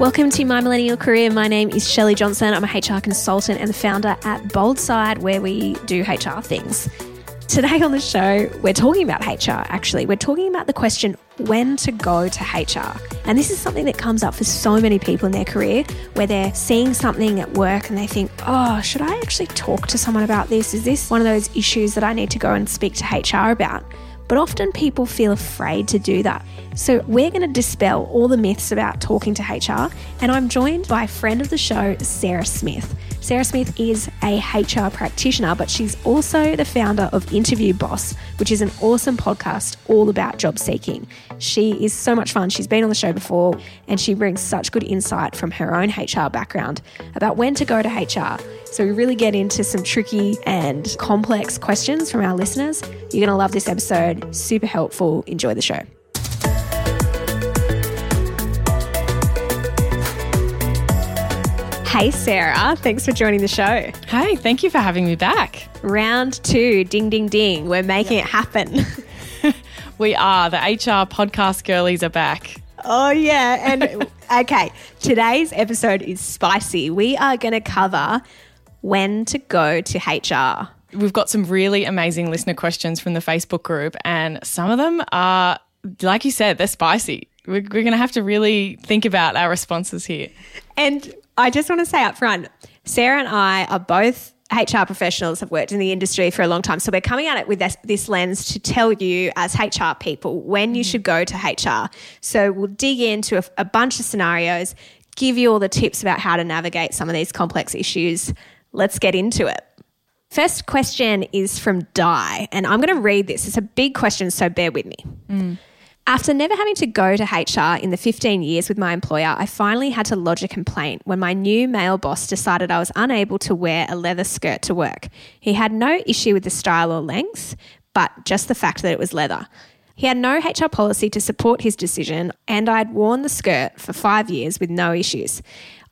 Welcome to My Millennial Career. My name is Shelley Johnson. I'm a HR consultant and the founder at Boldside, where we do HR things. Today on the show, we're talking about HR actually. We're talking about the question when to go to HR. And this is something that comes up for so many people in their career where they're seeing something at work and they think, oh, should I actually talk to someone about this? Is this one of those issues that I need to go and speak to HR about? But often people feel afraid to do that. So we're going to dispel all the myths about talking to HR. And I'm joined by a friend of the show, Sarah Smith. Sarah Smith is a HR practitioner, but she's also the founder of Interview Boss, which is an awesome podcast all about job seeking. She is so much fun. She's been on the show before and she brings such good insight from her own HR background about when to go to HR. So we really get into some tricky and complex questions from our listeners. You're going to love this episode. Super helpful. Enjoy the show. Hey, Sarah. Thanks for joining the show. Hey, thank you for having me back. Round two, ding, ding, ding. We're making yep. it happen. we are. The HR podcast girlies are back. Oh, yeah. And okay, today's episode is spicy. We are going to cover when to go to HR. We've got some really amazing listener questions from the Facebook group, and some of them are, like you said, they're spicy. We're, we're going to have to really think about our responses here. And I just want to say up front, Sarah and I are both HR professionals, have worked in the industry for a long time. So we're coming at it with this, this lens to tell you as HR people when you mm-hmm. should go to HR. So we'll dig into a, a bunch of scenarios, give you all the tips about how to navigate some of these complex issues. Let's get into it. First question is from Di, and I'm going to read this. It's a big question, so bear with me. Mm. After never having to go to HR in the 15 years with my employer, I finally had to lodge a complaint when my new male boss decided I was unable to wear a leather skirt to work. He had no issue with the style or length, but just the fact that it was leather. He had no HR policy to support his decision, and I had worn the skirt for five years with no issues.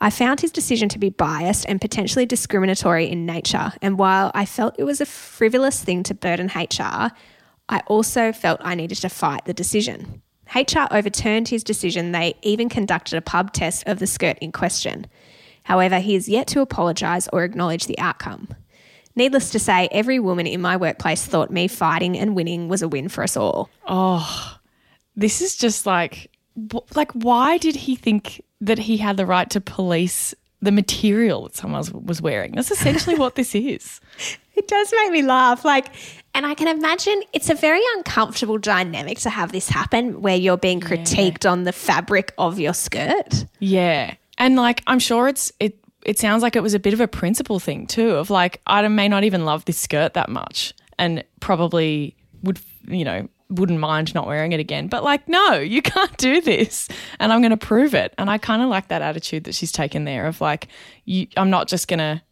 I found his decision to be biased and potentially discriminatory in nature, and while I felt it was a frivolous thing to burden HR, I also felt I needed to fight the decision. HR overturned his decision. They even conducted a pub test of the skirt in question. However, he has yet to apologise or acknowledge the outcome. Needless to say, every woman in my workplace thought me fighting and winning was a win for us all. Oh, this is just like, like, why did he think that he had the right to police the material that someone was wearing? That's essentially what this is. It does make me laugh. Like, and I can imagine it's a very uncomfortable dynamic to have this happen where you're being critiqued yeah. on the fabric of your skirt. Yeah. And like I'm sure it's it it sounds like it was a bit of a principle thing too of like I may not even love this skirt that much and probably would you know wouldn't mind not wearing it again. But like, no, you can't do this. And I'm going to prove it. And I kind of like that attitude that she's taken there of like, you, I'm not just going to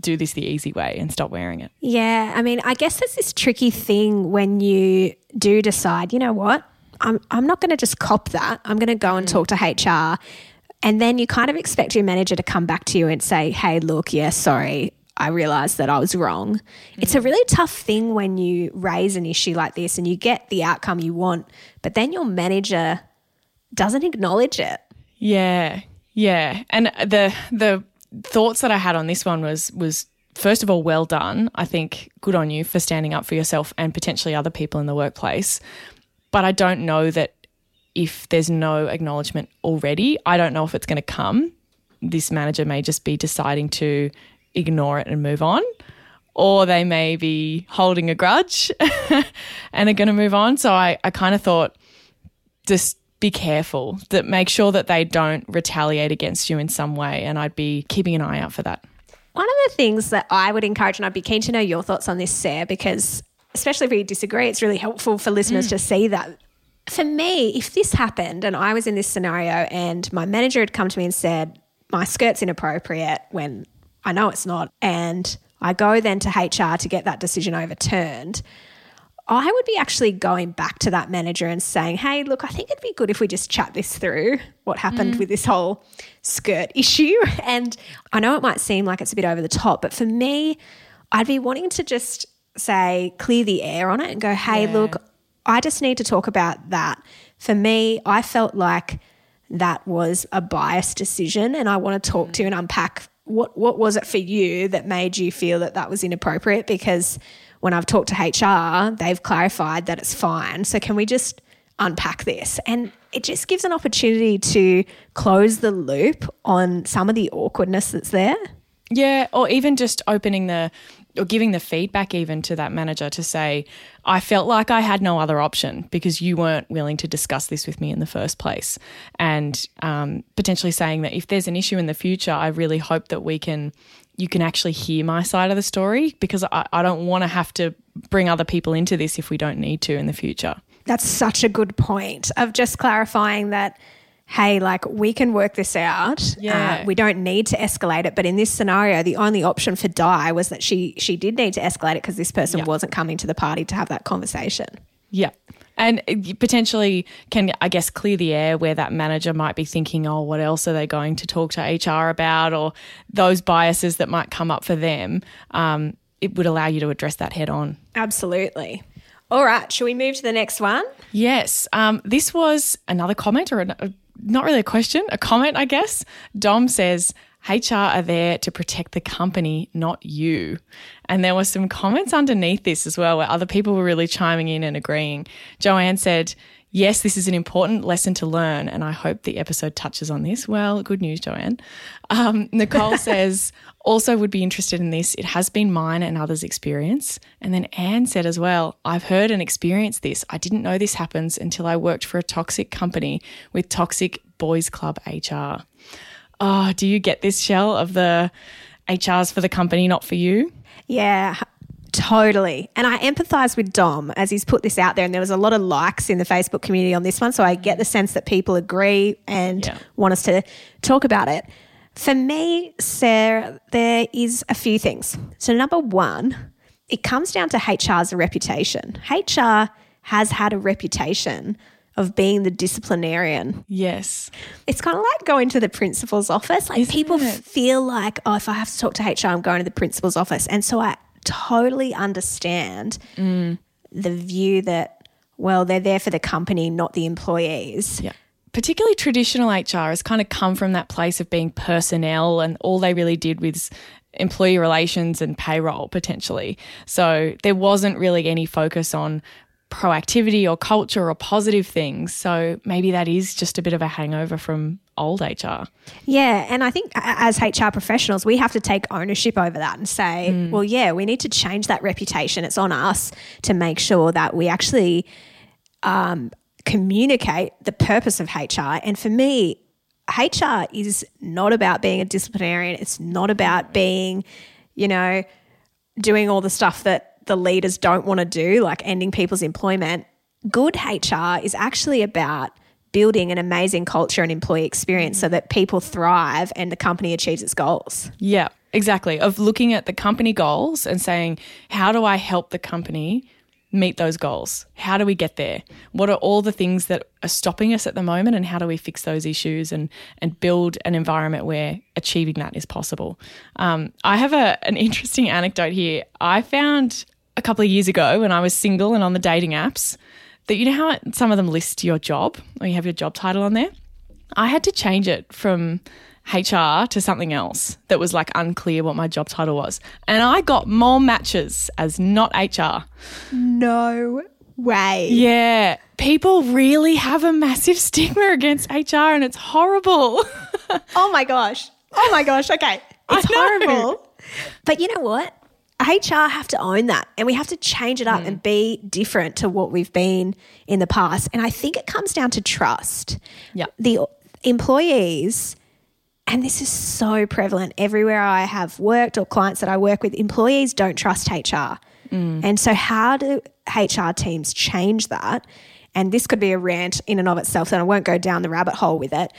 do this the easy way and stop wearing it. Yeah. I mean, I guess there's this tricky thing when you do decide, you know what, I'm, I'm not going to just cop that. I'm going to go and mm. talk to HR. And then you kind of expect your manager to come back to you and say, hey, look, yeah, sorry. I realized that I was wrong. Mm. It's a mm. really tough thing when you raise an issue like this and you get the outcome you want, but then your manager doesn't acknowledge it. Yeah. Yeah. And the the thoughts that I had on this one was was first of all, well done. I think good on you for standing up for yourself and potentially other people in the workplace. But I don't know that if there's no acknowledgement already, I don't know if it's going to come. This manager may just be deciding to ignore it and move on, or they may be holding a grudge and are going to move on. So I, I kind of thought just be careful that make sure that they don't retaliate against you in some way and I'd be keeping an eye out for that. One of the things that I would encourage, and I'd be keen to know your thoughts on this, Sarah, because especially if we disagree, it's really helpful for listeners mm. to see that. For me, if this happened and I was in this scenario and my manager had come to me and said, my skirt's inappropriate when I know it's not, and I go then to HR to get that decision overturned, I would be actually going back to that manager and saying, hey, look, I think it'd be good if we just chat this through what happened mm. with this whole skirt issue. And I know it might seem like it's a bit over the top, but for me, I'd be wanting to just say, clear the air on it and go, hey, look, I just need to talk about that. For me, I felt like that was a biased decision and I want to talk to you and unpack what what was it for you that made you feel that that was inappropriate because when I've talked to HR, they've clarified that it's fine. So can we just unpack this? And it just gives an opportunity to close the loop on some of the awkwardness that's there. Yeah, or even just opening the or giving the feedback even to that manager to say, I felt like I had no other option because you weren't willing to discuss this with me in the first place. And um, potentially saying that if there's an issue in the future, I really hope that we can, you can actually hear my side of the story because I, I don't want to have to bring other people into this if we don't need to in the future. That's such a good point of just clarifying that hey, like we can work this out. Yeah. Uh, we don't need to escalate it. But in this scenario, the only option for Di was that she she did need to escalate it because this person Yeah. wasn't coming to the party to have that conversation. Yeah. And potentially can, I guess, clear the air where that manager might be thinking, oh, what else are they going to talk to HR about? Or those biases that might come up for them. Um, it would allow you to address that head on. Absolutely. All right, shall we move to the next one? Yes. Um, this was another comment, or a, not really a question, a comment, I guess. Dom says, HR are there to protect the company, not you. And there were some comments underneath this as well where other people were really chiming in and agreeing. Joanne said, Yes, this is an important lesson to learn, and I hope the episode touches on this. Well, good news, Joanne. Um, Nicole says, also would be interested in this. It has been mine and others' experience. And then Anne said as well, I've heard and experienced this. I didn't know this happens until I worked for a toxic company with toxic boys club HR. Oh, do you get this Shell of the HRs for the company, not for you? Yeah, totally. And I empathize with Dom as he's put this out there, and there was a lot of likes in the Facebook community on this one. So I get the sense that people agree and Yeah. want us to talk about it. For me, Sarah, there is a few things. So, number one, it comes down to HR's reputation. HR has had a reputation of being the disciplinarian Yes. it's kind of like going to the principal's office. Like people it? feel like, oh, if I have to talk to HR, I'm going to the principal's office. And so I totally understand Mm. the view that, well, they're there for the company, not the employees. Yeah. Particularly traditional HR has kind of come from that place of being personnel, and all they really did was employee relations and payroll potentially. So there wasn't really any focus on proactivity or culture or positive things. So maybe that is just a bit of a hangover from old HR. Yeah, and I think as HR professionals, we have to take ownership over that and say, Mm. well, yeah, we need to change that reputation. It's on us to make sure that we actually um, communicate the purpose of HR. And for me, HR is not about being a disciplinarian. It's not about being, you know, doing all the stuff that the leaders don't want to do, like ending people's employment. Good HR is actually about building an amazing culture and employee experience so that people thrive and the company achieves its goals. Yeah, exactly. Of looking at the company goals and saying, how do I help the company meet those goals? How do we get there? What are all the things that are stopping us at the moment and how do we fix those issues and and build an environment where achieving that is possible? Um, I have a, an interesting anecdote here. I found a couple of years ago when I was single and on the dating apps that you know how some of them list your job or you have your job title on there? I had to change it from HR to something else that was like unclear what my job title was. And I got more matches as not HR. No way. Yeah. People really have a massive stigma against HR and it's horrible. Oh my gosh. Oh my gosh. Okay. It's horrible. But you know what? HR have to own that and we have to change it up hmm. and be different to what we've been in the past. And I think it comes down to trust. Yeah. The employees And this is so prevalent everywhere I have worked or clients that I work with. Employees don't trust HR. Hmm. And so, how do HR teams change that? And this could be a rant in and of itself, and I won't go down the rabbit hole with it.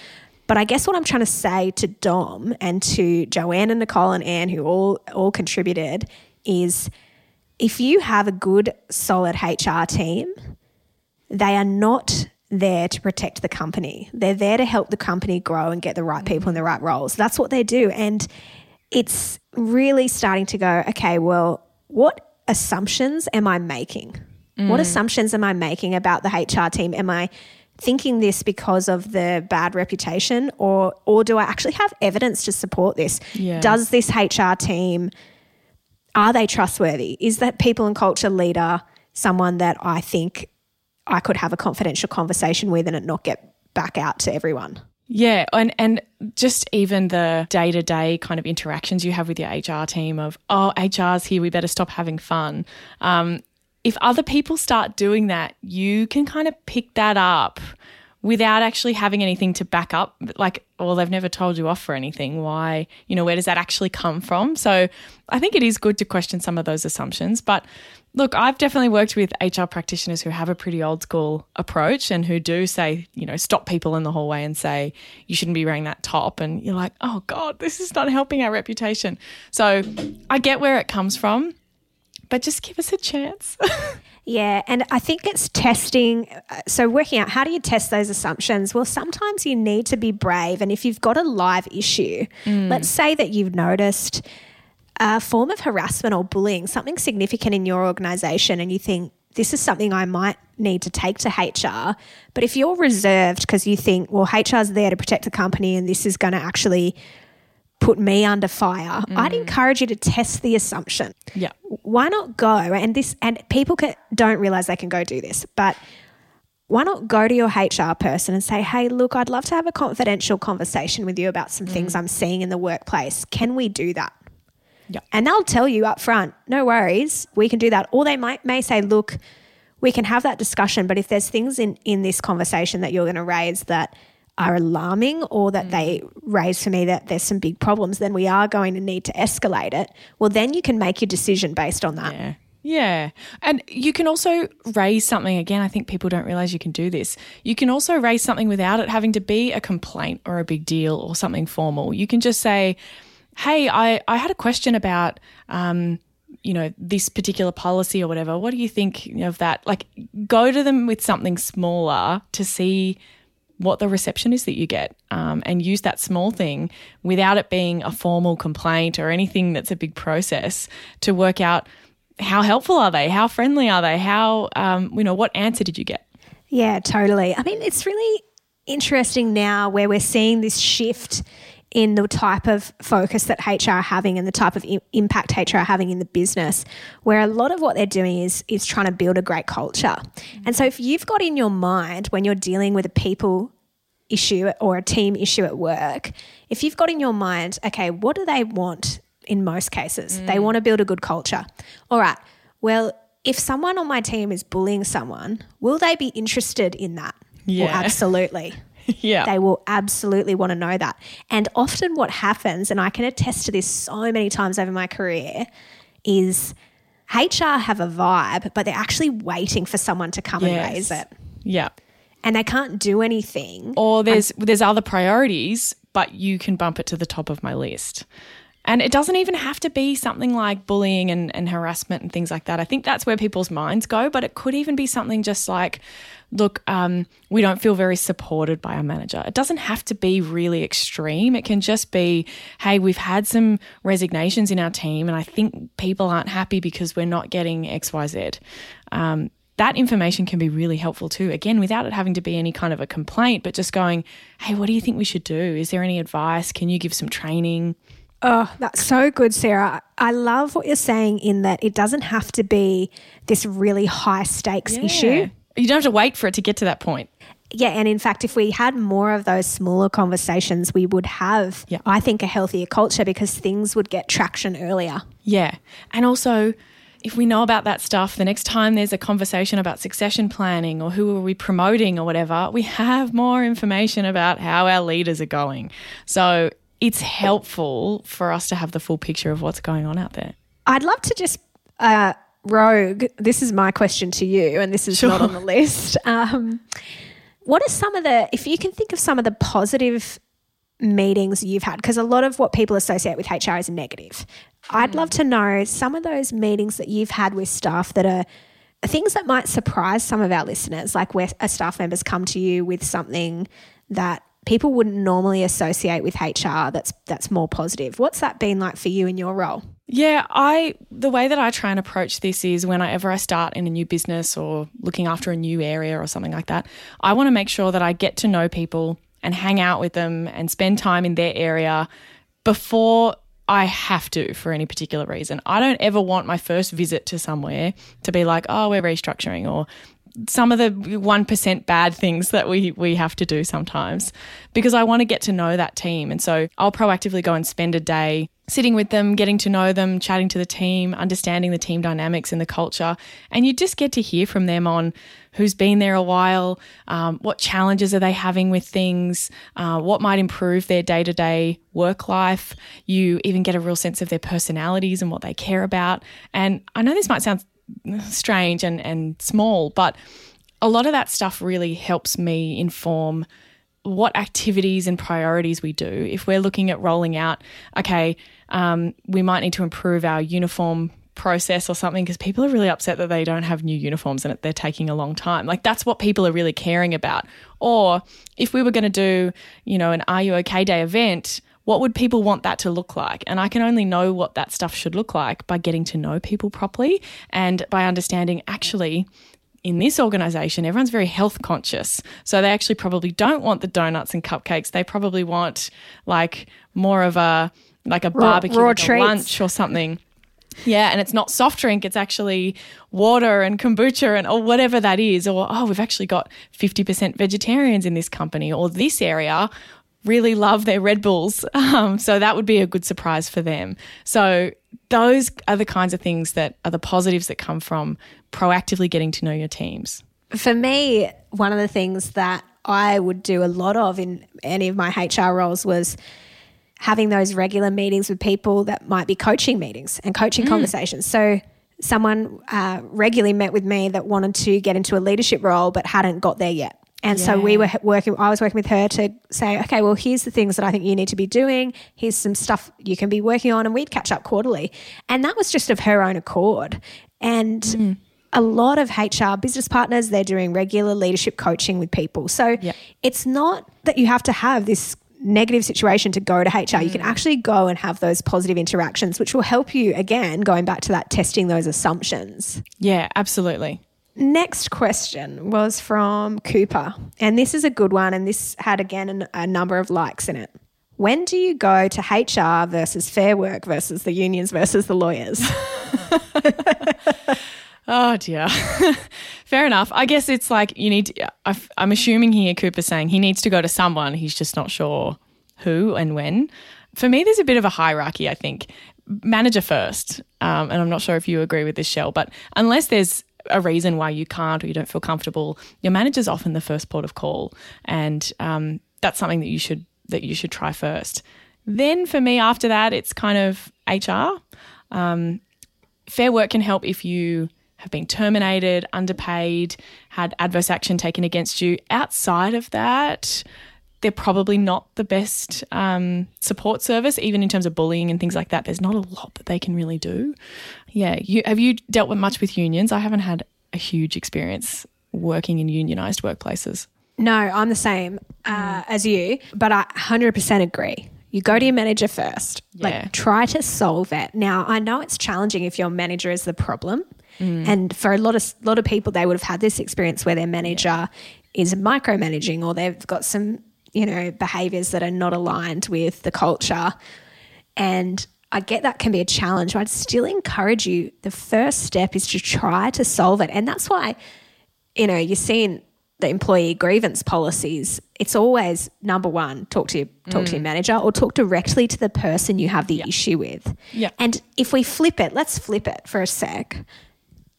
But I guess what I'm trying to say to Dom and to Joanne and Nicole and Anne, who all all contributed, is if you have a good, solid HR team, they are not there to protect the company. They're there to help the company grow and get the right people in the right roles. That's what they do. And it's really starting to go, okay, well, what assumptions am I making? What mm. assumptions am I making about the HR team? Am I thinking this because of the bad reputation or or do I actually have evidence to support this? Yeah. Does this HR team are they trustworthy? Is that people and culture leader someone that I think I could have a confidential conversation with and it not get back out to everyone? Yeah, and and just even the day to day kind of interactions you have with your HR team of oh HR's here, we better stop having fun. Um, if other people start doing that, you can kind of pick that up without actually having anything to back up. Like, well, they've never told you off for anything. Why? You know, where does that actually come from? So, I think it is good to question some of those assumptions, but. Look, I've definitely worked with HR practitioners who have a pretty old school approach and who do say, you know, stop people in the hallway and say, you shouldn't be wearing that top. And you're like, oh God, this is not helping our reputation. So I get where it comes from, but just give us a chance. Yeah, and I think it's testing. uh, So, working out how do you test those assumptions? Well, sometimes you need to be brave. And if you've got a live issue, let's say that you've noticed a form of harassment or bullying, something significant in your organization, and you think, this is something I might need to take to HR. But if you're reserved because you think, well, HR's there to protect the company and this is going to actually put me under fire, I'd mm. encourage you to test the assumption. Yeah. why not go and this and people can, don't realize they can go do this but why not go to your hr person and say hey look i'd love to have a confidential conversation with you about some things mm. i'm seeing in the workplace. Can we do that? Yeah. and they'll tell you up front no worries we can do that. Or they might may say look we can have that discussion but if there's things in in this conversation that you're going to raise that are alarming or that they raise for me that there's some big problems then we are going to need to escalate it well then you can make your decision based on that Yeah. Yeah. And you can also raise something again. I think people don't realize you can do this. You can also raise something without it having to be a complaint or a big deal or something formal. You can just say, Hey, I, I had a question about, um, you know, this particular policy or whatever. What do you think of that? Like, go to them with something smaller to see what the reception is that you get um, and use that small thing without it being a formal complaint or anything that's a big process to work out how helpful are they how friendly are they how um, you know what answer did you get Yeah, totally. I mean, it's really interesting now where we're seeing this shift in the type of focus that HR are having and the type of I- impact HR are having in the business, where a lot of what they're doing is is trying to build a great culture. And so, if you've got in your mind when you're dealing with a people issue or a team issue at work, if you've got in your mind, okay, what do they want in most cases? Mm. They want to build a good culture. All right. Well, if someone on my team is bullying someone, will they be interested in that? Well, Yeah. absolutely. yeah They will absolutely want to know that. And often what happens, and I can attest to this so many times over my career, is HR have a vibe, but they're actually waiting for someone to come and raise it. yeah And they can't do anything. or there's there's other priorities but you can bump it to the top of my list and it doesn't even have to be something like bullying and, and harassment and things like that. I think that's where people's minds go, but it could even be something just like, look, um, we don't feel very supported by our manager. It doesn't have to be really extreme. It can just be, hey, we've had some resignations in our team, and I think people aren't happy because we're not getting XYZ. Um, that information can be really helpful too. Again, without it having to be any kind of a complaint, but just going, hey, what do you think we should do? Is there any advice? Can you give some training? Oh, that's so good, Sarah. I love what you're saying in that it doesn't have to be this really high stakes issue. You don't have to wait for it to get to that point. Yeah, and in fact, if we had more of those smaller conversations, we would have, Yeah. I think, a healthier culture because things would get traction earlier. Yeah. And also, if we know about that stuff, the next time there's a conversation about succession planning or who are we promoting or whatever, we have more information about how our leaders are going. So it's helpful for us to have the full picture of what's going on out there. I'd love to just uh, rogue. This is my question to you, and this is Sure. not on the list. Um, what are some of the, if you can think of some of the positive meetings you've had, because a lot of what people associate with HR is negative. I'd love to know some of those meetings that you've had with staff that are things that might surprise some of our listeners, like where a staff member's come to you with something that people wouldn't normally associate with HR that's that's more positive. What's that been like for you in your role? Yeah, I the way that I try and approach this is whenever I start in a new business or looking after a new area or something like that, I want to make sure that I get to know people and hang out with them and spend time in their area before I have to for any particular reason. I don't ever want my first visit to somewhere to be like, "Oh, we're restructuring," or some of the 1% bad things that we we have to do sometimes because I want to get to know that team. And so I'll proactively go and spend a day sitting with them getting to know them chatting to the team understanding the team dynamics and the culture. And you just get to hear from them on who's been there a while um, what challenges are they having with things uh, what might improve their day-to-day work life. You even get a real sense of their personalities and what they care about. And I know this might sound strange and, and small, but a lot of that stuff really helps me inform what activities and priorities we do. If we're looking at rolling out, okay, um, we might need to improve our uniform process or something because people are really upset that they don't have new uniforms and they're taking a long time. Like that's what people are really caring about. Or if we were going to do, you know, an Are You OK Day event, what would people want that to look like? And I can only know what that stuff should look like by getting to know people properly and by understanding actually in this organization, everyone's very health conscious. So they actually probably don't want the donuts and cupcakes. They probably want like more of a like a barbecue raw like a lunch or something. Yeah, and it's not soft drink, it's actually water and kombucha and or whatever that is. Or oh, we've actually got 50% vegetarians in this company or this area really love their Red Bulls. Um, so that would be a good surprise for them. So those are the kinds of things that are the positives that come from proactively getting to know your teams. For me, one of the things that I would do a lot of in any of my HR roles was having those regular meetings with people that might be coaching meetings and coaching conversations. So someone uh, regularly met with me that wanted to get into a leadership role but hadn't got there yet. And so we were working, I was working with her to say, okay, well, here's the things that I think you need to be doing. Here's some stuff you can be working on. And we'd catch up quarterly. And that was just of her own accord. And mm. a lot of HR business partners, they're doing regular leadership coaching with people. So it's not that you have to have this negative situation to go to HR. You can mm. actually go and have those positive interactions, which will help you, again, going back to that testing those assumptions. Yeah, absolutely. Next question was from Cooper. And this is a good one. And this had, again, an, a number of likes in it. When do you go to HR versus Fair Work versus the unions versus the lawyers? Oh dear. Fair enough. I guess it's like you need. To, I've- I'm assuming here Cooper's saying he needs to go to someone. He's just not sure who and when. For me, there's a bit of a hierarchy. I think manager first, um, and I'm not sure if you agree with this, Shell. But unless there's a reason why you can't or you don't feel comfortable, your manager's often the first port of call, and um, that's something that you should that you should try first. Then for me, after that, it's kind of HR. Fair Work can help if you have been terminated, underpaid, had adverse action taken against you. Outside of that, they're probably not the best um, support service, even in terms of bullying and things like that. There's not a lot that they can really do. Yeah, you have you dealt with much with unions? I haven't had a huge experience working in unionized workplaces. No, I'm the same uh, as you, but I 100% agree. You go to your manager first. Yeah. Like, try to solve it. Now, I know it's challenging if your manager is the problem, and for a lot of lot of people, they would have had this experience where their manager is micromanaging, or they've got some you know behaviors that are not aligned with the culture, and I get that can be a challenge. But I'd still encourage you. The first step is to try to solve it, and that's why you know, you're seeing the employee grievance policies, it's always number one, talk to your talk to your mm. manager or talk directly to the person you have the issue with. Yeah. And if we flip it, let's flip it for a sec.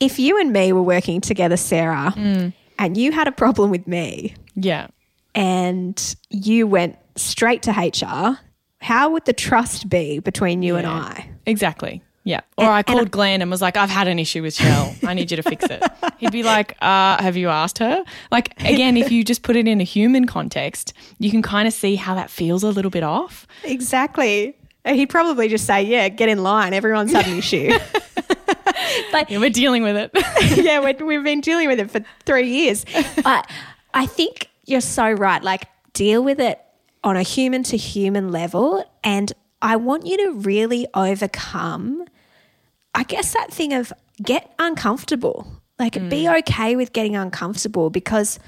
If you and me were working together, Sarah, mm. and you had a problem with me Yeah. And you went straight to HR, how would the trust be between you and I? Exactly. Yeah. Or I called Glen and was like, I've had an issue with Shell. I need you to fix it. He'd be like, uh, have you asked her? Like, again, if you just put it in a human context, you can kind of see how that feels a little bit off. Exactly. He'd probably just say, "Yeah, get in line. Everyone's had an issue." but Yeah, we're dealing with it. yeah, we we've been dealing with it for three years. But I think you're so right. Like, deal with it on a human to human level. And I want you to really overcome, I guess, that thing of get uncomfortable. Like, mm. be okay with getting uncomfortable because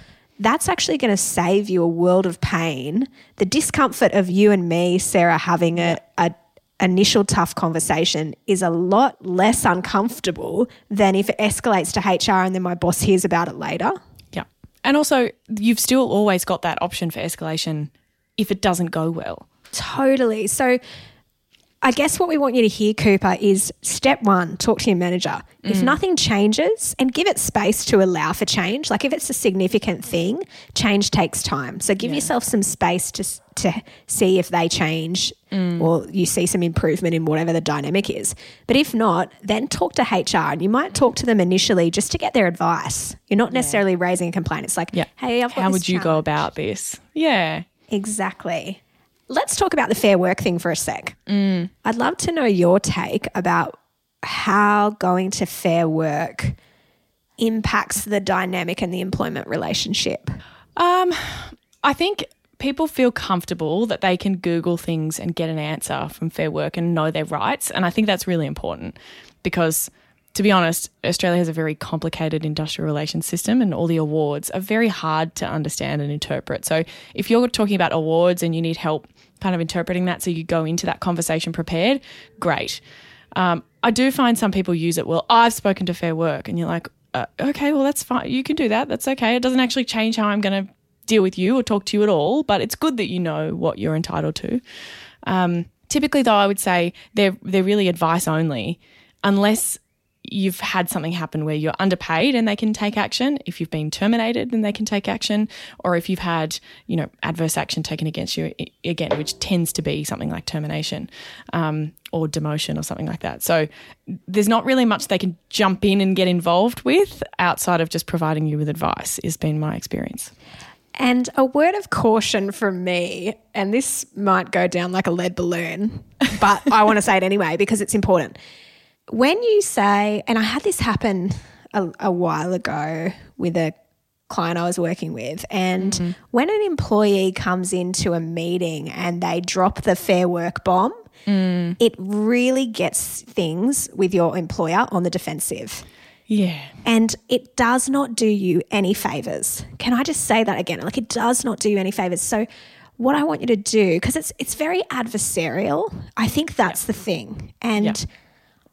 that's actually going to save you a world of pain. The discomfort of you and me, Sarah, having a, a initial tough conversation is a lot less uncomfortable than if it escalates to HR and then my boss hears about it later. And also, you've still always got that option for escalation if it doesn't go well. Totally. So I guess what we want you to hear, Cooper, is step one, talk to your manager. If mm. nothing changes and give it space to allow for change, like if it's a significant thing, change takes time. So give yourself some space to, to see if they change mm. or you see some improvement in whatever the dynamic is. But if not, then talk to HR and you might talk to them initially just to get their advice. You're not necessarily raising a complaint. It's like, Yeah. hey, I've got How would you go about this? Yeah. Exactly. Let's talk about the fair work thing for a sec. I'd love to know your take about how going to fair work impacts the dynamic and the employment relationship. Um, I think people feel comfortable that they can Google things and get an answer from Fair Work and know their rights. And I think that's really important because, to be honest, Australia has a very complicated industrial relations system and all the awards are very hard to understand and interpret. So if you're talking about awards and you need help kind of interpreting that so you go into that conversation prepared, great. Um, I do find some people use it, well, I've spoken to Fair Work, and you're like, uh, okay, well, that's fine. You can do that. That's okay. It doesn't actually change how I'm going to deal with you or talk to you at all, but it's good that you know what you're entitled to. Um, typically, though, I would say they're they're really advice only, unless you've had something happen where you're underpaid and they can take action. If you've been terminated, then they can take action, or if you've had you know adverse action taken against you again, which tends to be something like termination um, or demotion or something like that. So there's not really much they can jump in and get involved with outside of just providing you with advice. Has been my experience. And a word of caution from me, and this might go down like a lead balloon, but I want to say it anyway because it's important. When you say, and I had this happen a, a while ago with a client I was working with, and mm-hmm. when an employee comes into a meeting and they drop the fair work bomb, mm. it really gets things with your employer on the defensive Yeah. and it does not do you any favors. Can I just say that again? Like it does not do you any favors. So what I want you to do because it's it's very adversarial. I think that's the thing. And Yeah.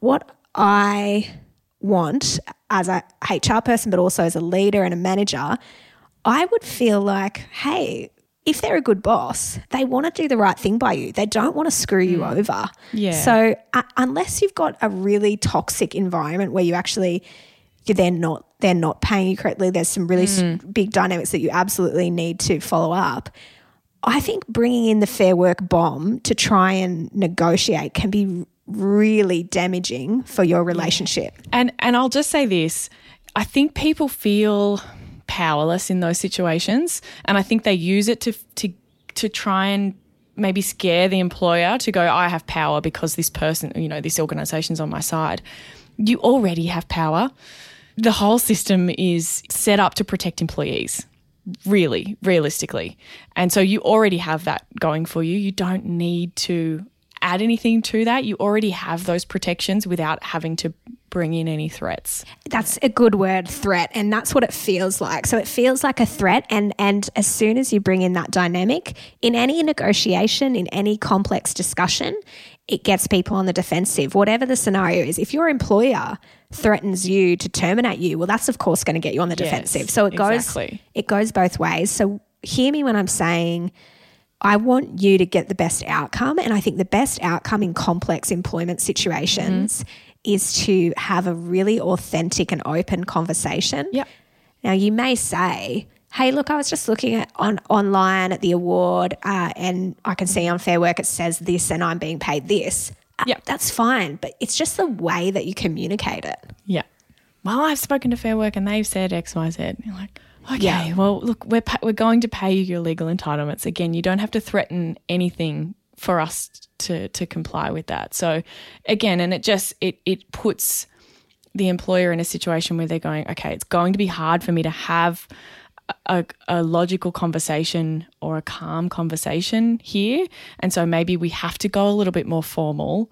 What I want as a HR person but also as a leader and a manager, I would feel like, hey, if they're a good boss, they want to do the right thing by you. They don't want to screw you over. Yeah. So uh, unless you've got a really toxic environment where you actually they're not they're not paying you correctly, there's some really s big dynamics that you absolutely need to follow up. I think bringing in the fair work bomb to try and negotiate can be really damaging for your relationship. And and I'll just say this, I think people feel powerless in those situations and I think they use it to to to try and maybe scare the employer to go I have power because this person, you know, this organization's on my side. You already have power. The whole system is set up to protect employees really, realistically. And so you already have that going for you. You don't need to add anything to that. You already have those protections without having to bring in any threats. That's a good word, threat, and that's what it feels like. So it feels like a threat and and as soon as you bring in that dynamic in any negotiation, in any complex discussion, it gets people on the defensive. Whatever the scenario is, if your employer threatens you to terminate you, well that's of course going to get you on the defensive. So it goes exactly. it goes both ways. So hear me when I'm saying I want you to get the best outcome. And I think the best outcome in complex employment situations is to have a really authentic and open conversation. Yep. Now, you may say, hey, look, I was just looking at on online at the award, uh, and I can see on Fair Work it says this, and I'm being paid this. Uh, Yeah. that's fine, but it's just the way that you communicate it. Yeah. Well, I've spoken to Fair Work and they've said X, Y, Z. And you're like, okay, Yeah. well, look, we're pa- we're going to pay you your legal entitlements. Again, you don't have to threaten anything for us to to comply with that. So, again, and it just it it puts the employer in a situation where they're going, okay, it's going to be hard for me to have a, a logical conversation or a calm conversation here. And so maybe we have to go a little bit more formal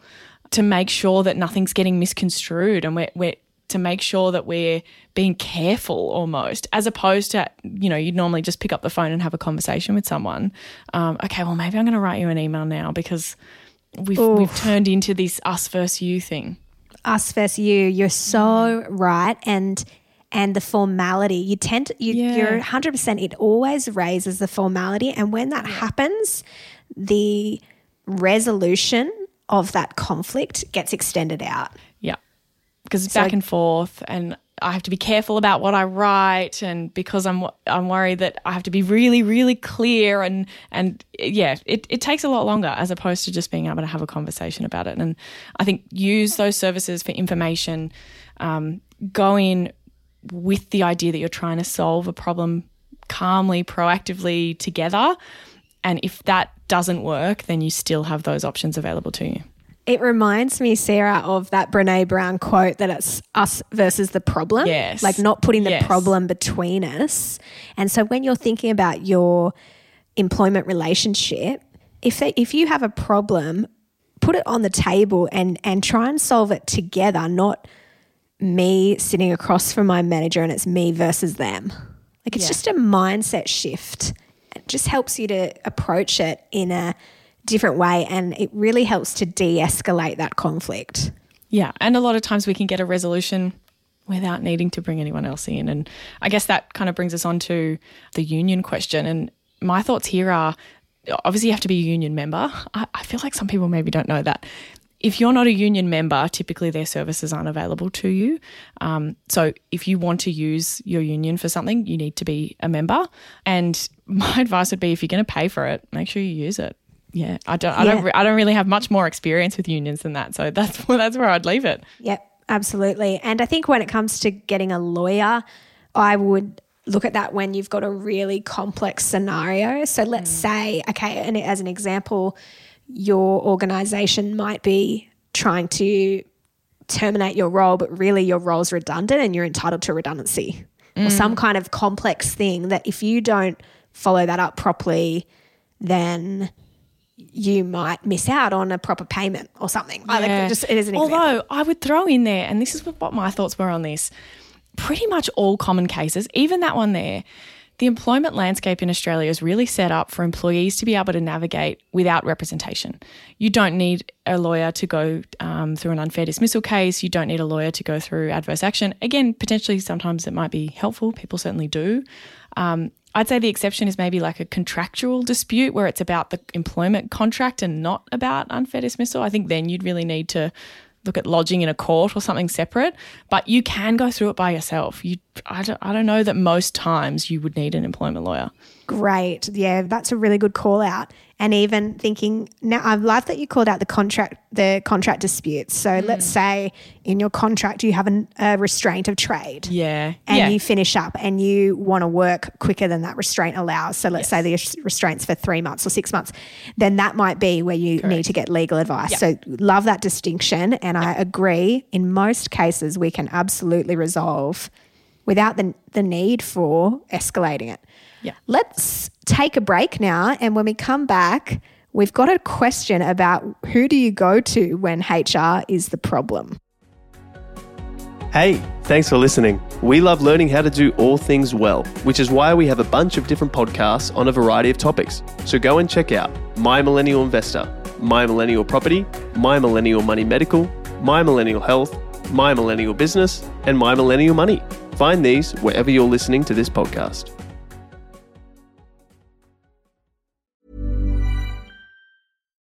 to make sure that nothing's getting misconstrued and we're, we're to make sure that we're being careful almost as opposed to you know you'd normally just pick up the phone and have a conversation with someone um, okay well maybe i'm going to write you an email now because we've, we've turned into this us versus you thing us versus you. You're so right, and and the formality. You tend to, you, Yeah. you're 100. percent It always raises the formality, and when that happens, the resolution of that conflict gets extended out. Because it's back and forth and I have to be careful about what I write and because I'm I'm worried that I have to be really really clear and and yeah it, it takes a lot longer as opposed to just being able to have a conversation about it. And I think use those services for information um, go in with the idea that you're trying to solve a problem calmly proactively together. And if that doesn't work then you still have those options available to you It reminds me, Sarah, of that Brene Brown quote that it's us versus the problem. Yes. Like not putting the Yes. problem between us. And so when you're thinking about your employment relationship, if they, if you have a problem, put it on the table and and try and solve it together, not me sitting across from my manager and it's me versus them. Like it's Yeah. just a mindset shift. It just helps you to approach it in a different way and it really helps to de-escalate that conflict. Yeah, and a lot of times we can get a resolution without needing to bring anyone else in. And I guess that kind of brings us on to the union question. And my thoughts here are obviously you have to be a union member. I, I feel like some people maybe don't know that. If you're not a union member, typically their services aren't available to you. Um, so if you want to use your union for something, you need to be a member. And my advice would be if you're going to pay for it, make sure you use it. Yeah, I don't, I don't, re- I don't really have much more experience with unions than that. So that's well, that's where I'd leave it. Yep, absolutely. And I think when it comes to getting a lawyer, I would look at that when you've got a really complex scenario. So let's mm. say, okay, and as an example, your organization might be trying to terminate your role, but really your role's redundant and you're entitled to redundancy or some mm. kind of complex thing that if you don't follow that up properly, then you might miss out on a proper payment or something. Yeah. like just it is an example. Although I would throw in there, and this is what my thoughts were on this. Pretty much all common cases, even that one there, the employment landscape in Australia is really set up for employees to be able to navigate without representation. You don't need a lawyer to go um, through an unfair dismissal case. You don't need a lawyer to go through adverse action. Again, potentially sometimes it might be helpful. People certainly do. Um, I'd say the exception is maybe like a contractual dispute where it's about the employment contract and not about unfair dismissal. I think then you'd really need to look at lodging in a court or something separate. But you can go through it by yourself. You, I don't, I don't know that most times you would need an employment lawyer. Great. Yeah, that's a really good call out. And even thinking now, I love that you called out the contract, the contract disputes. So Mm. let's say in your contract you have an, a restraint of trade. Yeah, And yeah. you finish up and you want to work quicker than that restraint allows. So let's say the restraint's for three months or six months, then that might be where you need to get legal advice. So love that distinction. And I agree, in most cases, we can absolutely resolve without the, the need for escalating it. Yeah. Let's take a break now. And when we come back, we've got a question about who do you go to when HR is the problem? Hey, thanks for listening. We love learning how to do all things well, which is why we have a bunch of different podcasts on a variety of topics. So go and check out My Millennial Investor, My Millennial Property, My Millennial Money Medical, My Millennial Health, My Millennial Business, and My Millennial Money. Find these wherever you're listening to this podcast.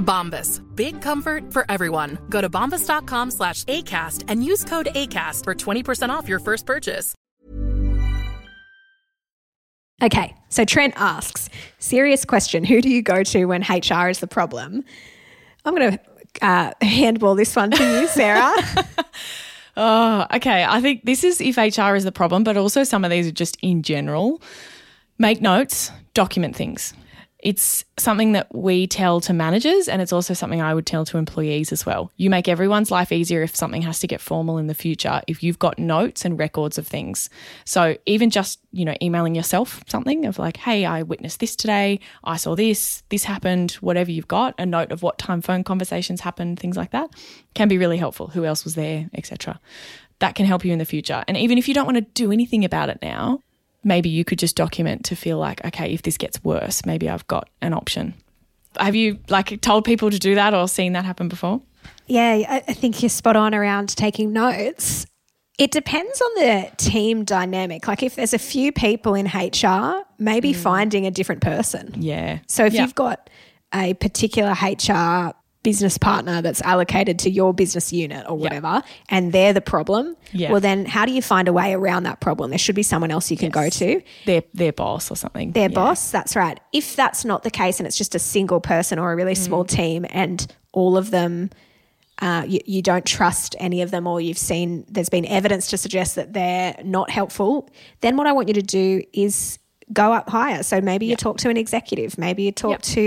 Bombas. Big comfort for everyone. Go to bombas.com slash ACAST and use code ACAST for 20% off your first purchase. Okay, so Trent asks, serious question, who do you go to when HR is the problem? I'm going to uh, handball this one to you, Sarah. oh, okay. I think this is if HR is the problem, but also some of these are just in general. Make notes, document things. It's something that we tell to managers, and it's also something I would tell to employees as well. You make everyone's life easier if something has to get formal in the future, if you've got notes and records of things. So even just, you know, emailing yourself something of like, hey, I witnessed this today, I saw this, this happened, whatever you've got, a note of what time phone conversations happened, things like that, can be really helpful. Who else was there, etc. That can help you in the future. And even if you don't want to do anything about it now, maybe you could just document to feel like, okay, if this gets worse, maybe I've got an option. Have you like told people to do that or seen that happen before? Yeah, I think you're spot on around taking notes. It depends on the team dynamic. Like if there's a few people in HR, maybe mm. finding a different person. Yeah. So if you've got a particular HR business partner that's allocated to your business unit or whatever yep. and they're the problem well then how do you find a way around that problem there should be someone else you can yes. go to their their boss or something their yeah. boss that's right if that's not the case and it's just a single person or a really mm. small team and all of them uh, you, you, don't trust any of them or you've seen there's been evidence to suggest that they're not helpful then what i want you to do is go up higher. So maybe yep. you talk to an executive. Maybe you talk yep. to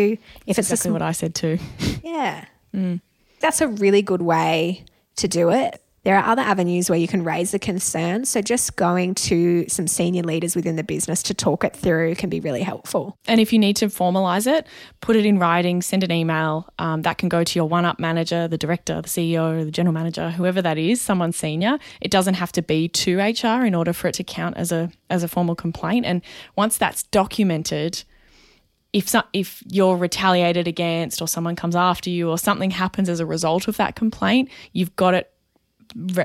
if That's it's exactly sm- what I said too. Yeah, mm. that's a really good way to do it. There are other avenues where you can raise the concern. So just going to some senior leaders within the business to talk it through can be really helpful. And if you need to formalize it, put it in writing, send an email. Um, that can go to your one up manager, the director, the CEO, the general manager, whoever that is, someone senior. It doesn't have to be to HR in order for it to count as a as a formal complaint. And once that's documented, if so, if you're retaliated against or someone comes after you or something happens as a result of that complaint, you've got it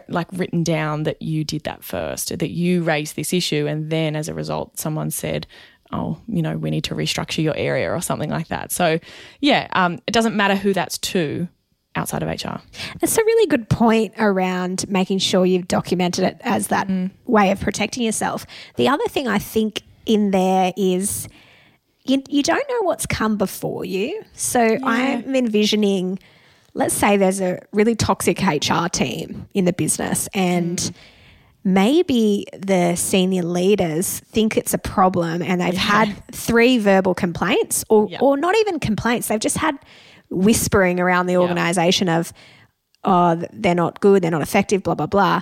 like written down that you did that first, that you raised this issue, and then as a result, someone said, "Oh, you know, we need to restructure your area" or something like that. So, yeah, um, it doesn't matter who that's to outside of HR. That's a really good point around making sure you've documented it as that mm. way of protecting yourself. The other thing I think in there is you, you don't know what's come before you. So yeah. I'm envisioning let's say there's a really toxic HR team in the business and mm. maybe the senior leaders think it's a problem and they've yeah. had three verbal complaints or, yep. or not even complaints, they've just had whispering around the organization yep. of, oh, they're not good, they're not effective, blah, blah, blah.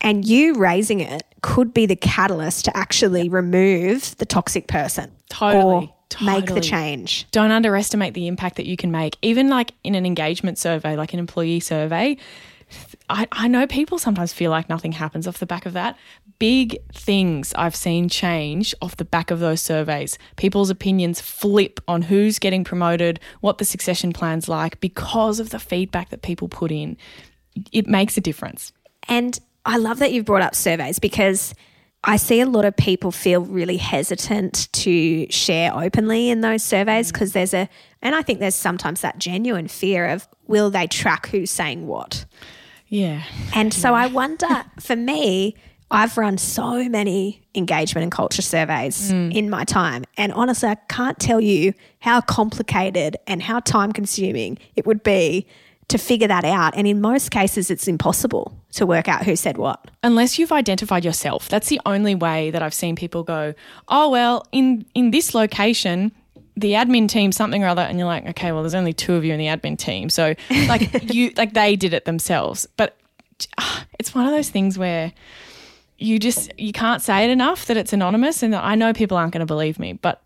And you raising it could be the catalyst to actually remove the toxic person. Totally. Totally. make the change. Don't underestimate the impact that you can make. Even like in an engagement survey, like an employee survey, I, I know people sometimes feel like nothing happens off the back of that. Big things I've seen change off the back of those surveys. People's opinions flip on who's getting promoted, what the succession plan's like because of the feedback that people put in. It makes a difference. And I love that you've brought up surveys because I see a lot of people feel really hesitant to share openly in those surveys because mm. there's a, and I think there's sometimes that genuine fear of will they track who's saying what? Yeah. And so yeah. I wonder, for me, I've run so many engagement and culture surveys mm. in my time. And honestly, I can't tell you how complicated and how time consuming it would be to figure that out. And in most cases, it's impossible to work out who said what. unless you've identified yourself. That's the only way that I've seen people go, "Oh well, in in this location, the admin team something or other," and you're like, "Okay, well, there's only two of you in the admin team, so like you like they did it themselves." But ah, it's one of those things where you just you can't say it enough that it's anonymous, and I know people aren't going to believe me, but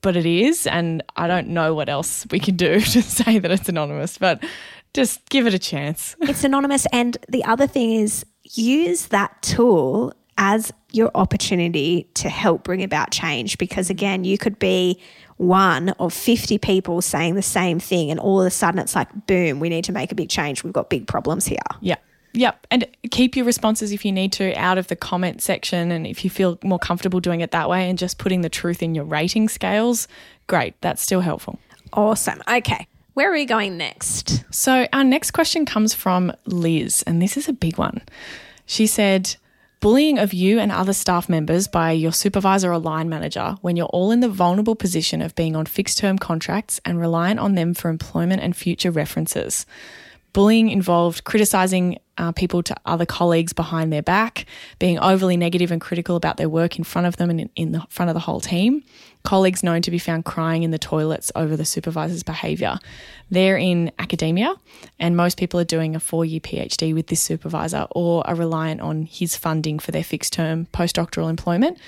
but it is, and I don't know what else we can do to say that it's anonymous, but just give it a chance. It's anonymous. And the other thing is use that tool as your opportunity to help bring about change. Because again, you could be one of 50 people saying the same thing, and all of a sudden it's like, boom, we need to make a big change. We've got big problems here. Yeah. Yep. And keep your responses if you need to out of the comment section. And if you feel more comfortable doing it that way and just putting the truth in your rating scales, great. That's still helpful. Awesome. Okay. Where are we going next? So, our next question comes from Liz, and this is a big one. She said, Bullying of you and other staff members by your supervisor or line manager when you're all in the vulnerable position of being on fixed term contracts and reliant on them for employment and future references. Bullying involved criticizing uh, people to other colleagues behind their back, being overly negative and critical about their work in front of them and in, in the front of the whole team. Colleagues known to be found crying in the toilets over the supervisor's behaviour. They're in academia, and most people are doing a four year PhD with this supervisor or are reliant on his funding for their fixed term postdoctoral employment,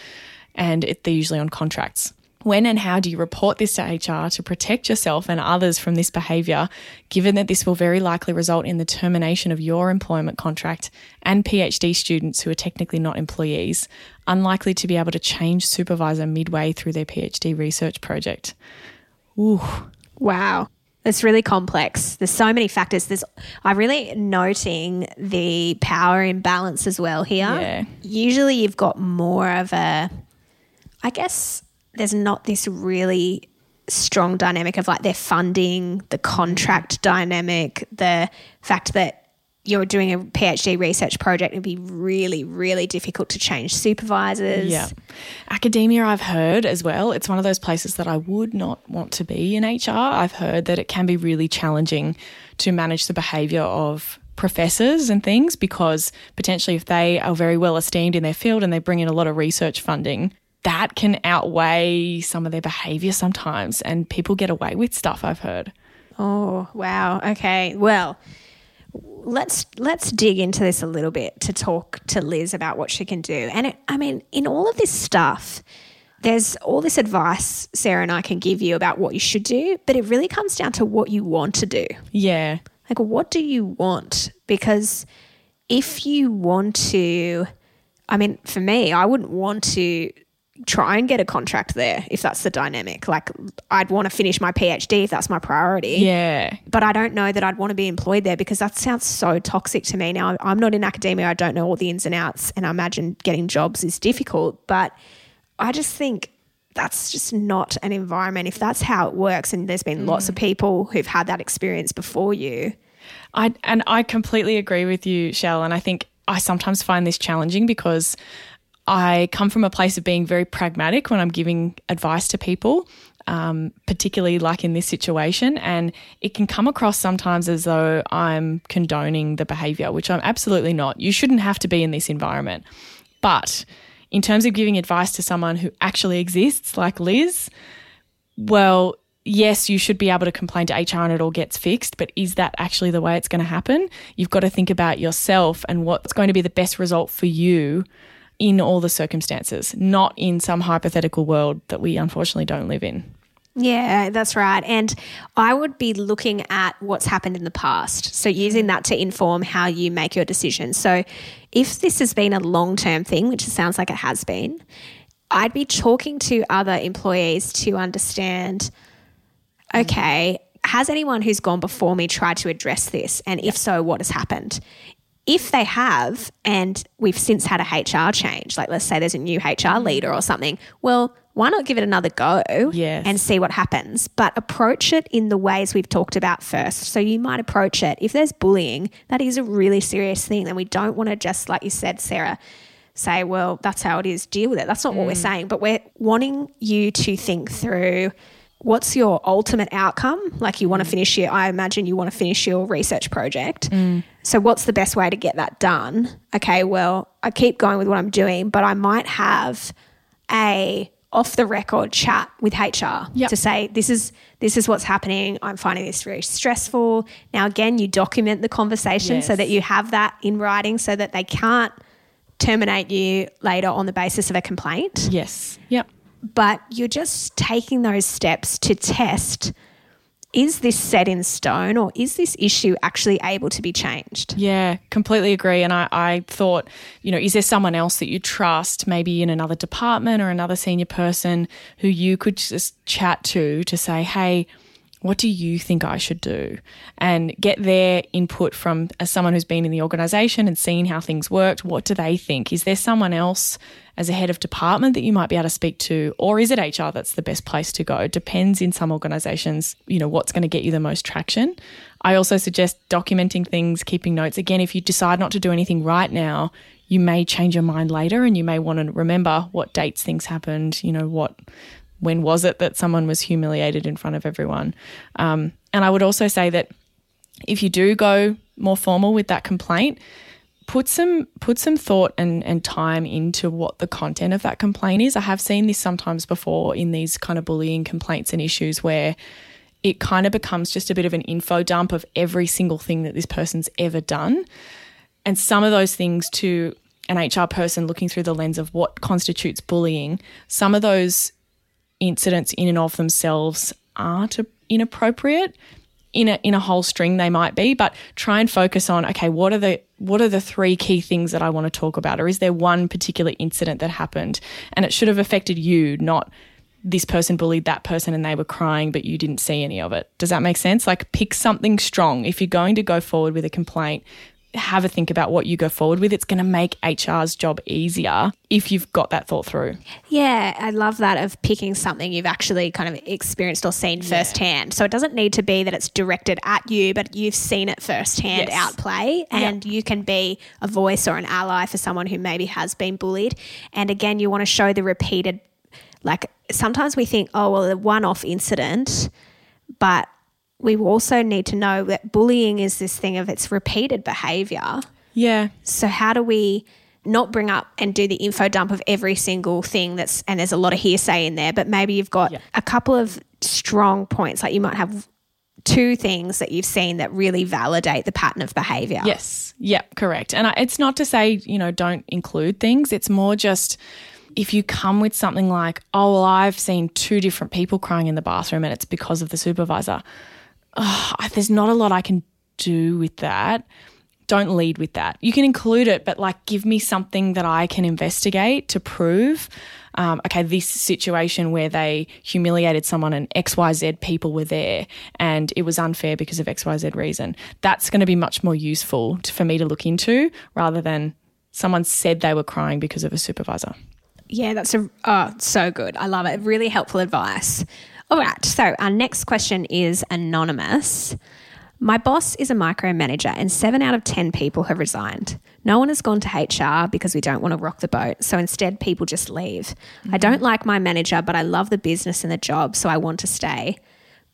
and it, they're usually on contracts. When and how do you report this to HR to protect yourself and others from this behaviour, given that this will very likely result in the termination of your employment contract and PhD students who are technically not employees, unlikely to be able to change supervisor midway through their PhD research project? Ooh. Wow. It's really complex. There's so many factors. There's I'm really noting the power imbalance as well here. Yeah. Usually you've got more of a I guess there's not this really strong dynamic of like their funding, the contract dynamic, the fact that you're doing a PhD research project it'd be really, really difficult to change supervisors. Yeah. Academia, I've heard as well. It's one of those places that I would not want to be in HR. I've heard that it can be really challenging to manage the behaviour of professors and things because potentially if they are very well esteemed in their field and they bring in a lot of research funding, that can outweigh some of their behaviour sometimes and people get away with stuff I've heard. Oh, wow. Okay. Well, let's let's dig into this a little bit to talk to Liz about what she can do. And it, I mean, in all of this stuff, there's all this advice Sarah and I can give you about what you should do, but it really comes down to what you want to do. Yeah. Like, what do you want? Because if you want to, I mean, for me, I wouldn't want to try and get a contract there if that's the dynamic. Like, I'd want to finish my PhD if that's my priority. Yeah. But I don't know that I'd want to be employed there because that sounds so toxic to me. Now, I'm not in academia, I don't know all the ins and outs, and I imagine getting jobs is difficult, but I just think that's just not an environment. If that's how it works, and there's been lots of mm. people who've had that experience before you, I and I completely agree with you, Shell. And I think I sometimes find this challenging because I come from a place of being very pragmatic when I'm giving advice to people, um, particularly like in this situation. And it can come across sometimes as though I'm condoning the behavior, which I'm absolutely not. You shouldn't have to be in this environment. But in terms of giving advice to someone who actually exists, like Liz, well, yes, you should be able to complain to HR and it all gets fixed, but is that actually the way it's going to happen? You've got to think about yourself and what's going to be the best result for you in all the circumstances, not in some hypothetical world that we unfortunately don't live in. Yeah, that's right. And I would be looking at what's happened in the past. So, using mm. that to inform how you make your decisions. So, if this has been a long term thing, which it sounds like it has been, I'd be talking to other employees to understand mm. okay, has anyone who's gone before me tried to address this? And if so, what has happened? If they have, and we've since had a HR change, like let's say there's a new HR mm. leader or something, well, why not give it another go Yes. and see what happens? But approach it in the ways we've talked about first. So you might approach it if there's bullying, that is a really serious thing. And we don't want to just, like you said, Sarah, say, well, that's how it is, deal with it. That's not what we're mm. saying. But we're wanting you to think through what's your ultimate outcome? Like you want to mm. finish your, I imagine you want to finish your research project. So what's the best way to get that done? Okay, well, I keep going with what I'm doing, but I might have a off the record chat with HR Yep. to say this is this is what's happening. I'm finding this very stressful. Now again, you document the conversation so that you have that in writing so that they can't terminate you later on the basis of a complaint Yes. Yep. but you're just taking those steps to test is this set in stone or is this issue actually able to be changed? Yeah, completely agree. And I, I thought, you know, is there someone else that you trust, maybe in another department or another senior person who you could just chat to to say, hey, what do you think I should do? And get their input from as someone who's been in the organization and seen how things worked. What do they think? Is there someone else as a head of department that you might be able to speak to? Or is it HR that's the best place to go? Depends in some organizations, you know, what's going to get you the most traction. I also suggest documenting things, keeping notes. Again, if you decide not to do anything right now, you may change your mind later and you may want to remember what dates things happened, you know, what when was it that someone was humiliated in front of everyone? Um, and I would also say that if you do go more formal with that complaint, put some put some thought and, and time into what the content of that complaint is. I have seen this sometimes before in these kind of bullying complaints and issues where it kind of becomes just a bit of an info dump of every single thing that this person's ever done. And some of those things to an HR person looking through the lens of what constitutes bullying, some of those incidents in and of themselves aren't inappropriate. In a in a whole string they might be, but try and focus on okay, what are the what are the three key things that I want to talk about? Or is there one particular incident that happened and it should have affected you, not this person bullied that person and they were crying, but you didn't see any of it. Does that make sense? Like pick something strong. If you're going to go forward with a complaint, have a think about what you go forward with. It's going to make HR's job easier if you've got that thought through. Yeah, I love that of picking something you've actually kind of experienced or seen firsthand. So it doesn't need to be that it's directed at you, but you've seen it firsthand Yes. outplay and you can be a voice or an ally for someone who maybe has been bullied. And again, you want to show the repeated like sometimes we think, oh well, a one-off incident, but we also need to know that bullying is this thing of its repeated behavior. Yeah. So how do we not bring up and do the info dump of every single thing that's and there's a lot of hearsay in there, but maybe you've got a couple of strong points. Like you might have two things that you've seen that really validate the pattern of behavior. Yes. Yep. Correct. And I, it's not to say, you know, don't include things. It's more just if you come with something like, oh, well, I've seen two different people crying in the bathroom and it's because of the supervisor. Oh, there's not a lot I can do with that. Don't lead with that. You can include it, but like give me something that I can investigate to prove. Um, okay, this situation where they humiliated someone and XYZ people were there and it was unfair because of XYZ reason. That's going to be much more useful to, for me to look into rather than someone said they were crying because of a supervisor. Yeah, that's a oh, so good. I love it. Really helpful advice. All right. So our next question is anonymous. My boss is a micromanager, and seven out of 10 people have resigned. No one has gone to HR because we don't want to rock the boat. So instead, people just leave. I don't like my manager, but I love the business and the job, so I want to stay.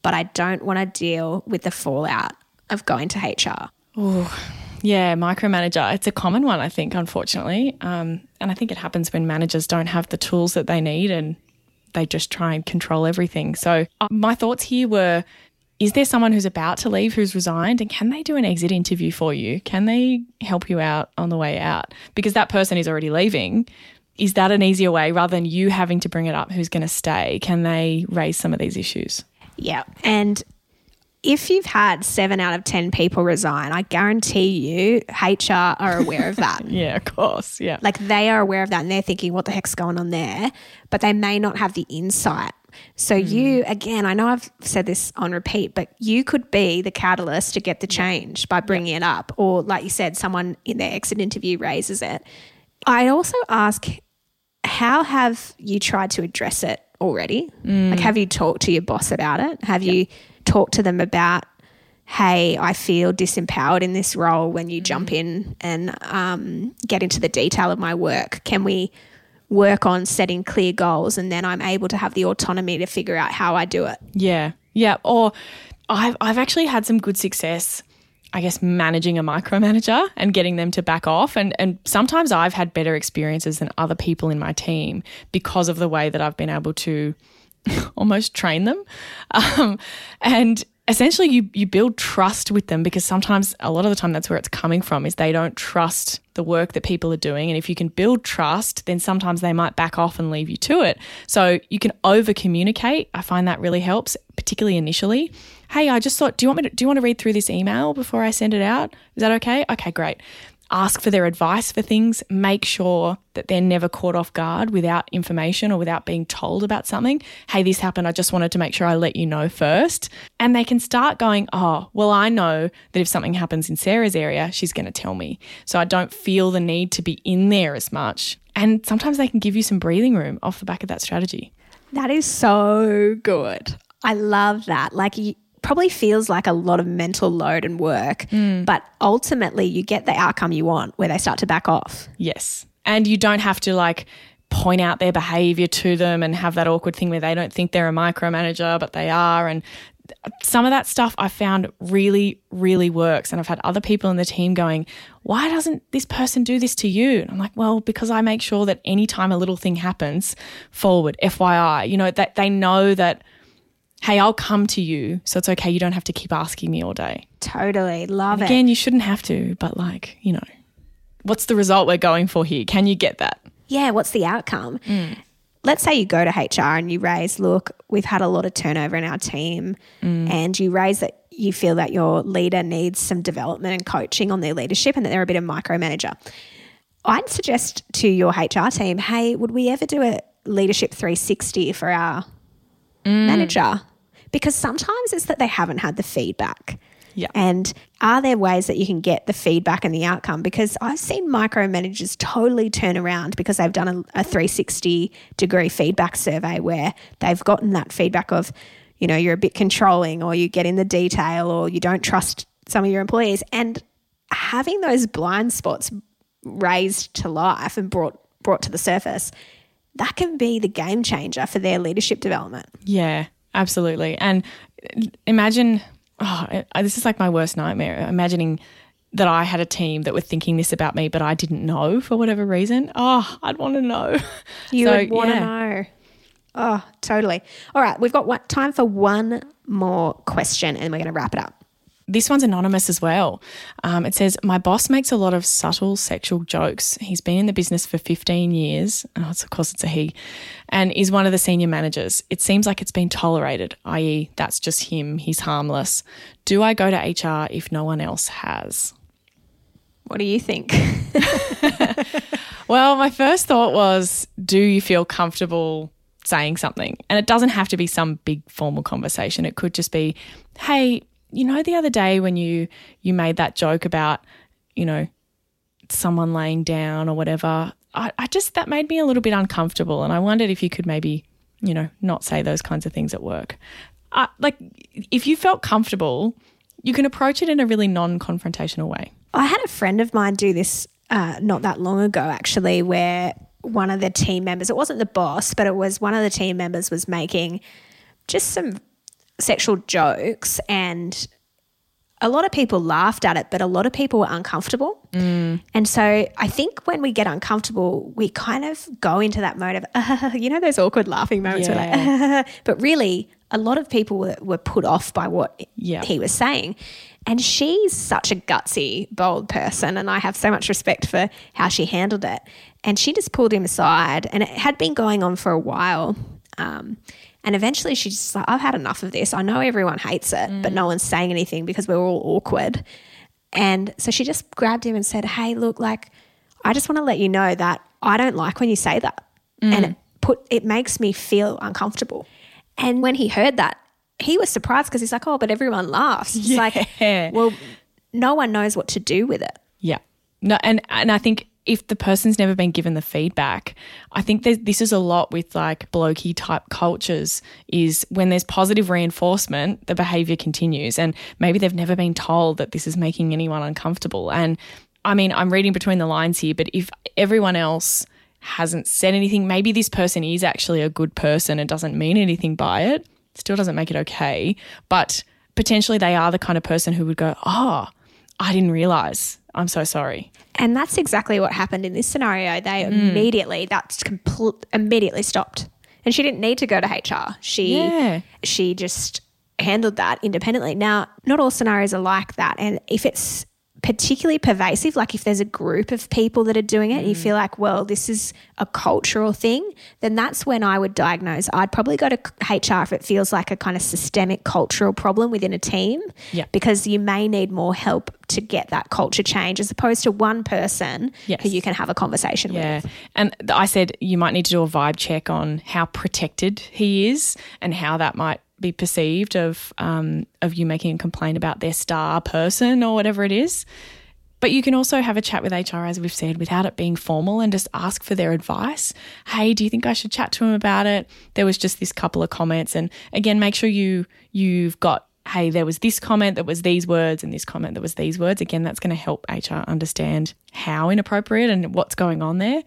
But I don't want to deal with the fallout of going to HR. Oh, yeah, micromanager. It's a common one, I think, unfortunately. Um, and I think it happens when managers don't have the tools that they need and they just try and control everything. So, uh, my thoughts here were is there someone who's about to leave who's resigned and can they do an exit interview for you? Can they help you out on the way out? Because that person is already leaving. Is that an easier way rather than you having to bring it up who's going to stay? Can they raise some of these issues? Yeah. And if you've had seven out of 10 people resign, I guarantee you HR are aware of that. Yeah, of course. Yeah. Like they are aware of that and they're thinking, what the heck's going on there? But they may not have the insight. So hmm. you, again, I know I've said this on repeat, but you could be the catalyst to get the change by bringing it up. Or, like you said, someone in their exit interview raises it. I'd also ask, how have you tried to address it already? Like, hmm. have you talked to your boss about it? Have you talked to them about, hey, I feel disempowered in this role when you jump in and um, get into the detail of my work? Can we work on setting clear goals and then I'm able to have the autonomy to figure out how I do it. Yeah. Yeah. Or I've, I've actually had some good success, I guess, managing a micromanager and getting them to back off. And, and sometimes I've had better experiences than other people in my team because of the way that I've been able to almost train them. Um, and essentially you you build trust with them because sometimes a lot of the time that's where it's coming from is they don't trust the work that people are doing. And if you can build trust then sometimes they might back off and leave you to it. So you can over communicate i find that really helps particularly initially. Hey i just thought do you want me to do you want to read through this email before i send it out? Is that okay? Okay great ask for their advice for things, make sure that they're never caught off guard without information or without being told about something. Hey, this happened. I just wanted to make sure I let you know first. And they can start going, oh, well, I know that if something happens in Sarah's area, she's going to tell me. So I don't feel the need to be in there as much. And sometimes they can give you some breathing room off the back of that strategy. That is so good. I love that. Like, probably feels like a lot of mental load and work, mm. but ultimately you get the outcome you want where they start to back off. Yes. And you don't have to like point out their behavior to them and have that awkward thing where they don't think they're a micromanager, but they are. And some of that stuff I found really, really works. And I've had other people in the team going, why doesn't this person do this to you? And I'm like, well, because I make sure that anytime a little thing happens, forward, FYI, you know, that they know that hey, I'll come to you. So it's okay. You don't have to keep asking me all day. Totally. Love and it. Again, you shouldn't have to, but like, you know, what's the result we're going for here? Can you get that? Yeah. What's the outcome? Mm. Let's say you go to HR and you raise, look, we've had a lot of turnover in our team, mm. and you raise that you feel that your leader needs some development and coaching on their leadership and that they're a bit of micromanager. I'd suggest to your HR team, hey, would we ever do a leadership 360 for our mm. manager? Because sometimes it's that they haven't had the feedback. Yeah. And are there ways that you can get the feedback and the outcome? Because I've seen micromanagers totally turn around because they've done a, a 360 degree feedback survey where they've gotten that feedback of, you know, you're a bit controlling or you get in the detail or you don't trust some of your employees. And having those blind spots raised to life and brought brought to the surface, that can be the game changer for their leadership development. Yeah. Absolutely. And imagine, oh, this is like my worst nightmare, imagining that I had a team that were thinking this about me, but I didn't know for whatever reason. Oh, I'd want to know. You so, would want to yeah. know. Oh, totally. All right, we've got one, time for one more question and we're going to wrap it up. This one's anonymous as well. Um, it says, My boss makes a lot of subtle sexual jokes. He's been in the business for 15 years. Oh, of course, it's a he. And is one of the senior managers. It seems like it's been tolerated, i.e., that's just him. He's harmless. Do I go to HR if no one else has? What do you think? well, my first thought was, Do you feel comfortable saying something? And it doesn't have to be some big formal conversation. It could just be, Hey, you know the other day when you you made that joke about you know someone laying down or whatever I, I just that made me a little bit uncomfortable. And i wondered if you could maybe you know not say those kinds of things at work. Like if you felt comfortable you can approach it in a really non-confrontational way. I had a friend of mine do this uh, not that long ago actually where one of the team members it wasn't the boss but it was one of the team members was making just some sexual jokes and a lot of people laughed at it, but a lot of people were uncomfortable. Mm. And so I think when we get uncomfortable, we kind of go into that mode of, uh, you know, those awkward laughing moments. Yeah. Like, uh, but really, a lot of people were, were put off by what yeah. he was saying. And she's such a gutsy, bold person. And I have so much respect for how she handled it. And she just pulled him aside. And it had been going on for a while. Um, and eventually she's just like, I've had enough of this. I know everyone hates it, mm. but no one's saying anything because we're all awkward. And so she just grabbed him and said, Hey, look, like, I just want to let you know that I don't like when you say that. Mm. And it put it makes me feel uncomfortable. And when he heard that, he was surprised because he's like, Oh, but everyone laughs. It's yeah. like, well, no one knows what to do with it. Yeah. No, and and I think if the person's never been given the feedback, I think this is a lot with like blokey type cultures is when there's positive reinforcement, the behavior continues. And maybe they've never been told that this is making anyone uncomfortable. And I mean, I'm reading between the lines here, but if everyone else hasn't said anything. Maybe this person is actually a good person and doesn't mean anything by it. Still doesn't make it okay. But potentially they are the kind of person who would go, Oh, I didn't realize. I'm so sorry. And that's exactly what happened in this scenario. They Mm. immediately that's complete immediately stopped. And she didn't need to go to HR. She Yeah. she just handled that independently. Now, not all scenarios are like that. And if it's particularly pervasive, like if there's a group of people that are doing it, and you mm. feel like, well, this is a cultural thing, then that's when I would diagnose. I'd probably go to HR if it feels like a kind of systemic cultural problem within a team, Yeah. because you may need more help to get that culture change as opposed to one person Yes. who you can have a conversation Yeah. with. And I said you might need to do a vibe check on how protected he is and how that might be perceived of um, of you making a complaint about their star person or whatever it is. But you can also have a chat with HR, as we've said, without it being formal and just ask for their advice. Hey, do you think I should chat to him about it? There was just this couple of comments. And again, make sure you you've got hey, there was this comment that was these words and this comment that was these words. Again, that's going to help HR understand how inappropriate and what's going on there.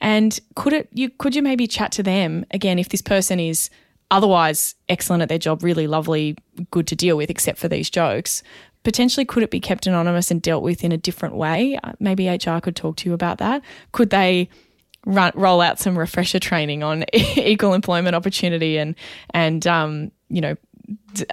And could it you could you maybe chat to them again if this person is otherwise excellent at their job, really lovely, good to deal with, except for these jokes. Potentially, could it be kept anonymous and dealt with in a different way? Uh, Maybe HR could talk to you about that. Could they run, roll out some refresher training on equal employment opportunity and and um, you know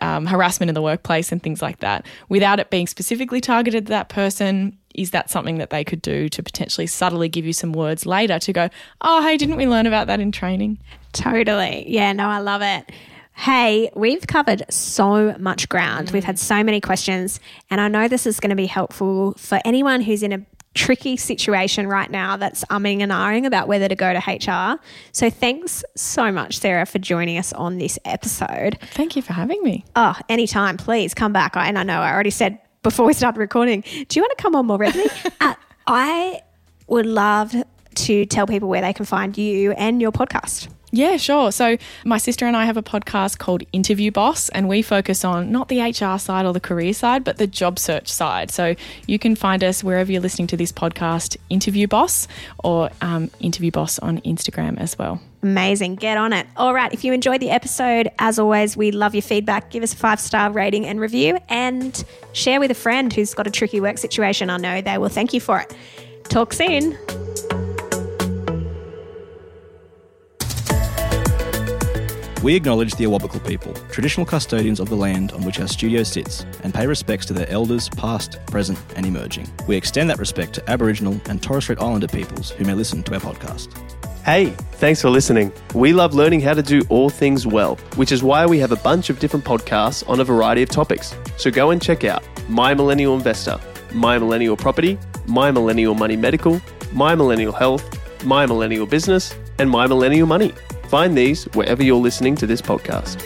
um, harassment in the workplace and things like that without it being specifically targeted to that person? Is that something that they could do to potentially subtly give you some words later to go, oh, hey, didn't we learn about that in training? Totally. Yeah, no, I love it. Hey, we've covered so much ground. We've had so many questions, and I know this is going to be helpful for anyone who's in a tricky situation right now that's umming and ahhing about whether to go to HR. So thanks so much, Sarah, for joining us on this episode. Thank you for having me. Oh, anytime, please come back. I, and I know I already said before we started recording, do you want to come on more regularly? uh, I would love to tell people where they can find you and your podcast. Yeah, sure. So, my sister and I have a podcast called Interview Boss, and we focus on not the HR side or the career side, but the job search side. So, you can find us wherever you're listening to this podcast, Interview Boss, or um, Interview Boss on Instagram as well. Amazing. Get on it. All right. If you enjoyed the episode, as always, we love your feedback. Give us a five star rating and review and share with a friend who's got a tricky work situation. I know they will thank you for it. Talk soon. We acknowledge the Awabakal people, traditional custodians of the land on which our studio sits, and pay respects to their elders, past, present, and emerging. We extend that respect to Aboriginal and Torres Strait Islander peoples who may listen to our podcast. Hey, thanks for listening. We love learning how to do all things well, which is why we have a bunch of different podcasts on a variety of topics. So go and check out My Millennial Investor, My Millennial Property, My Millennial Money Medical, My Millennial Health, My Millennial Business, and My Millennial Money. Find these wherever you're listening to this podcast.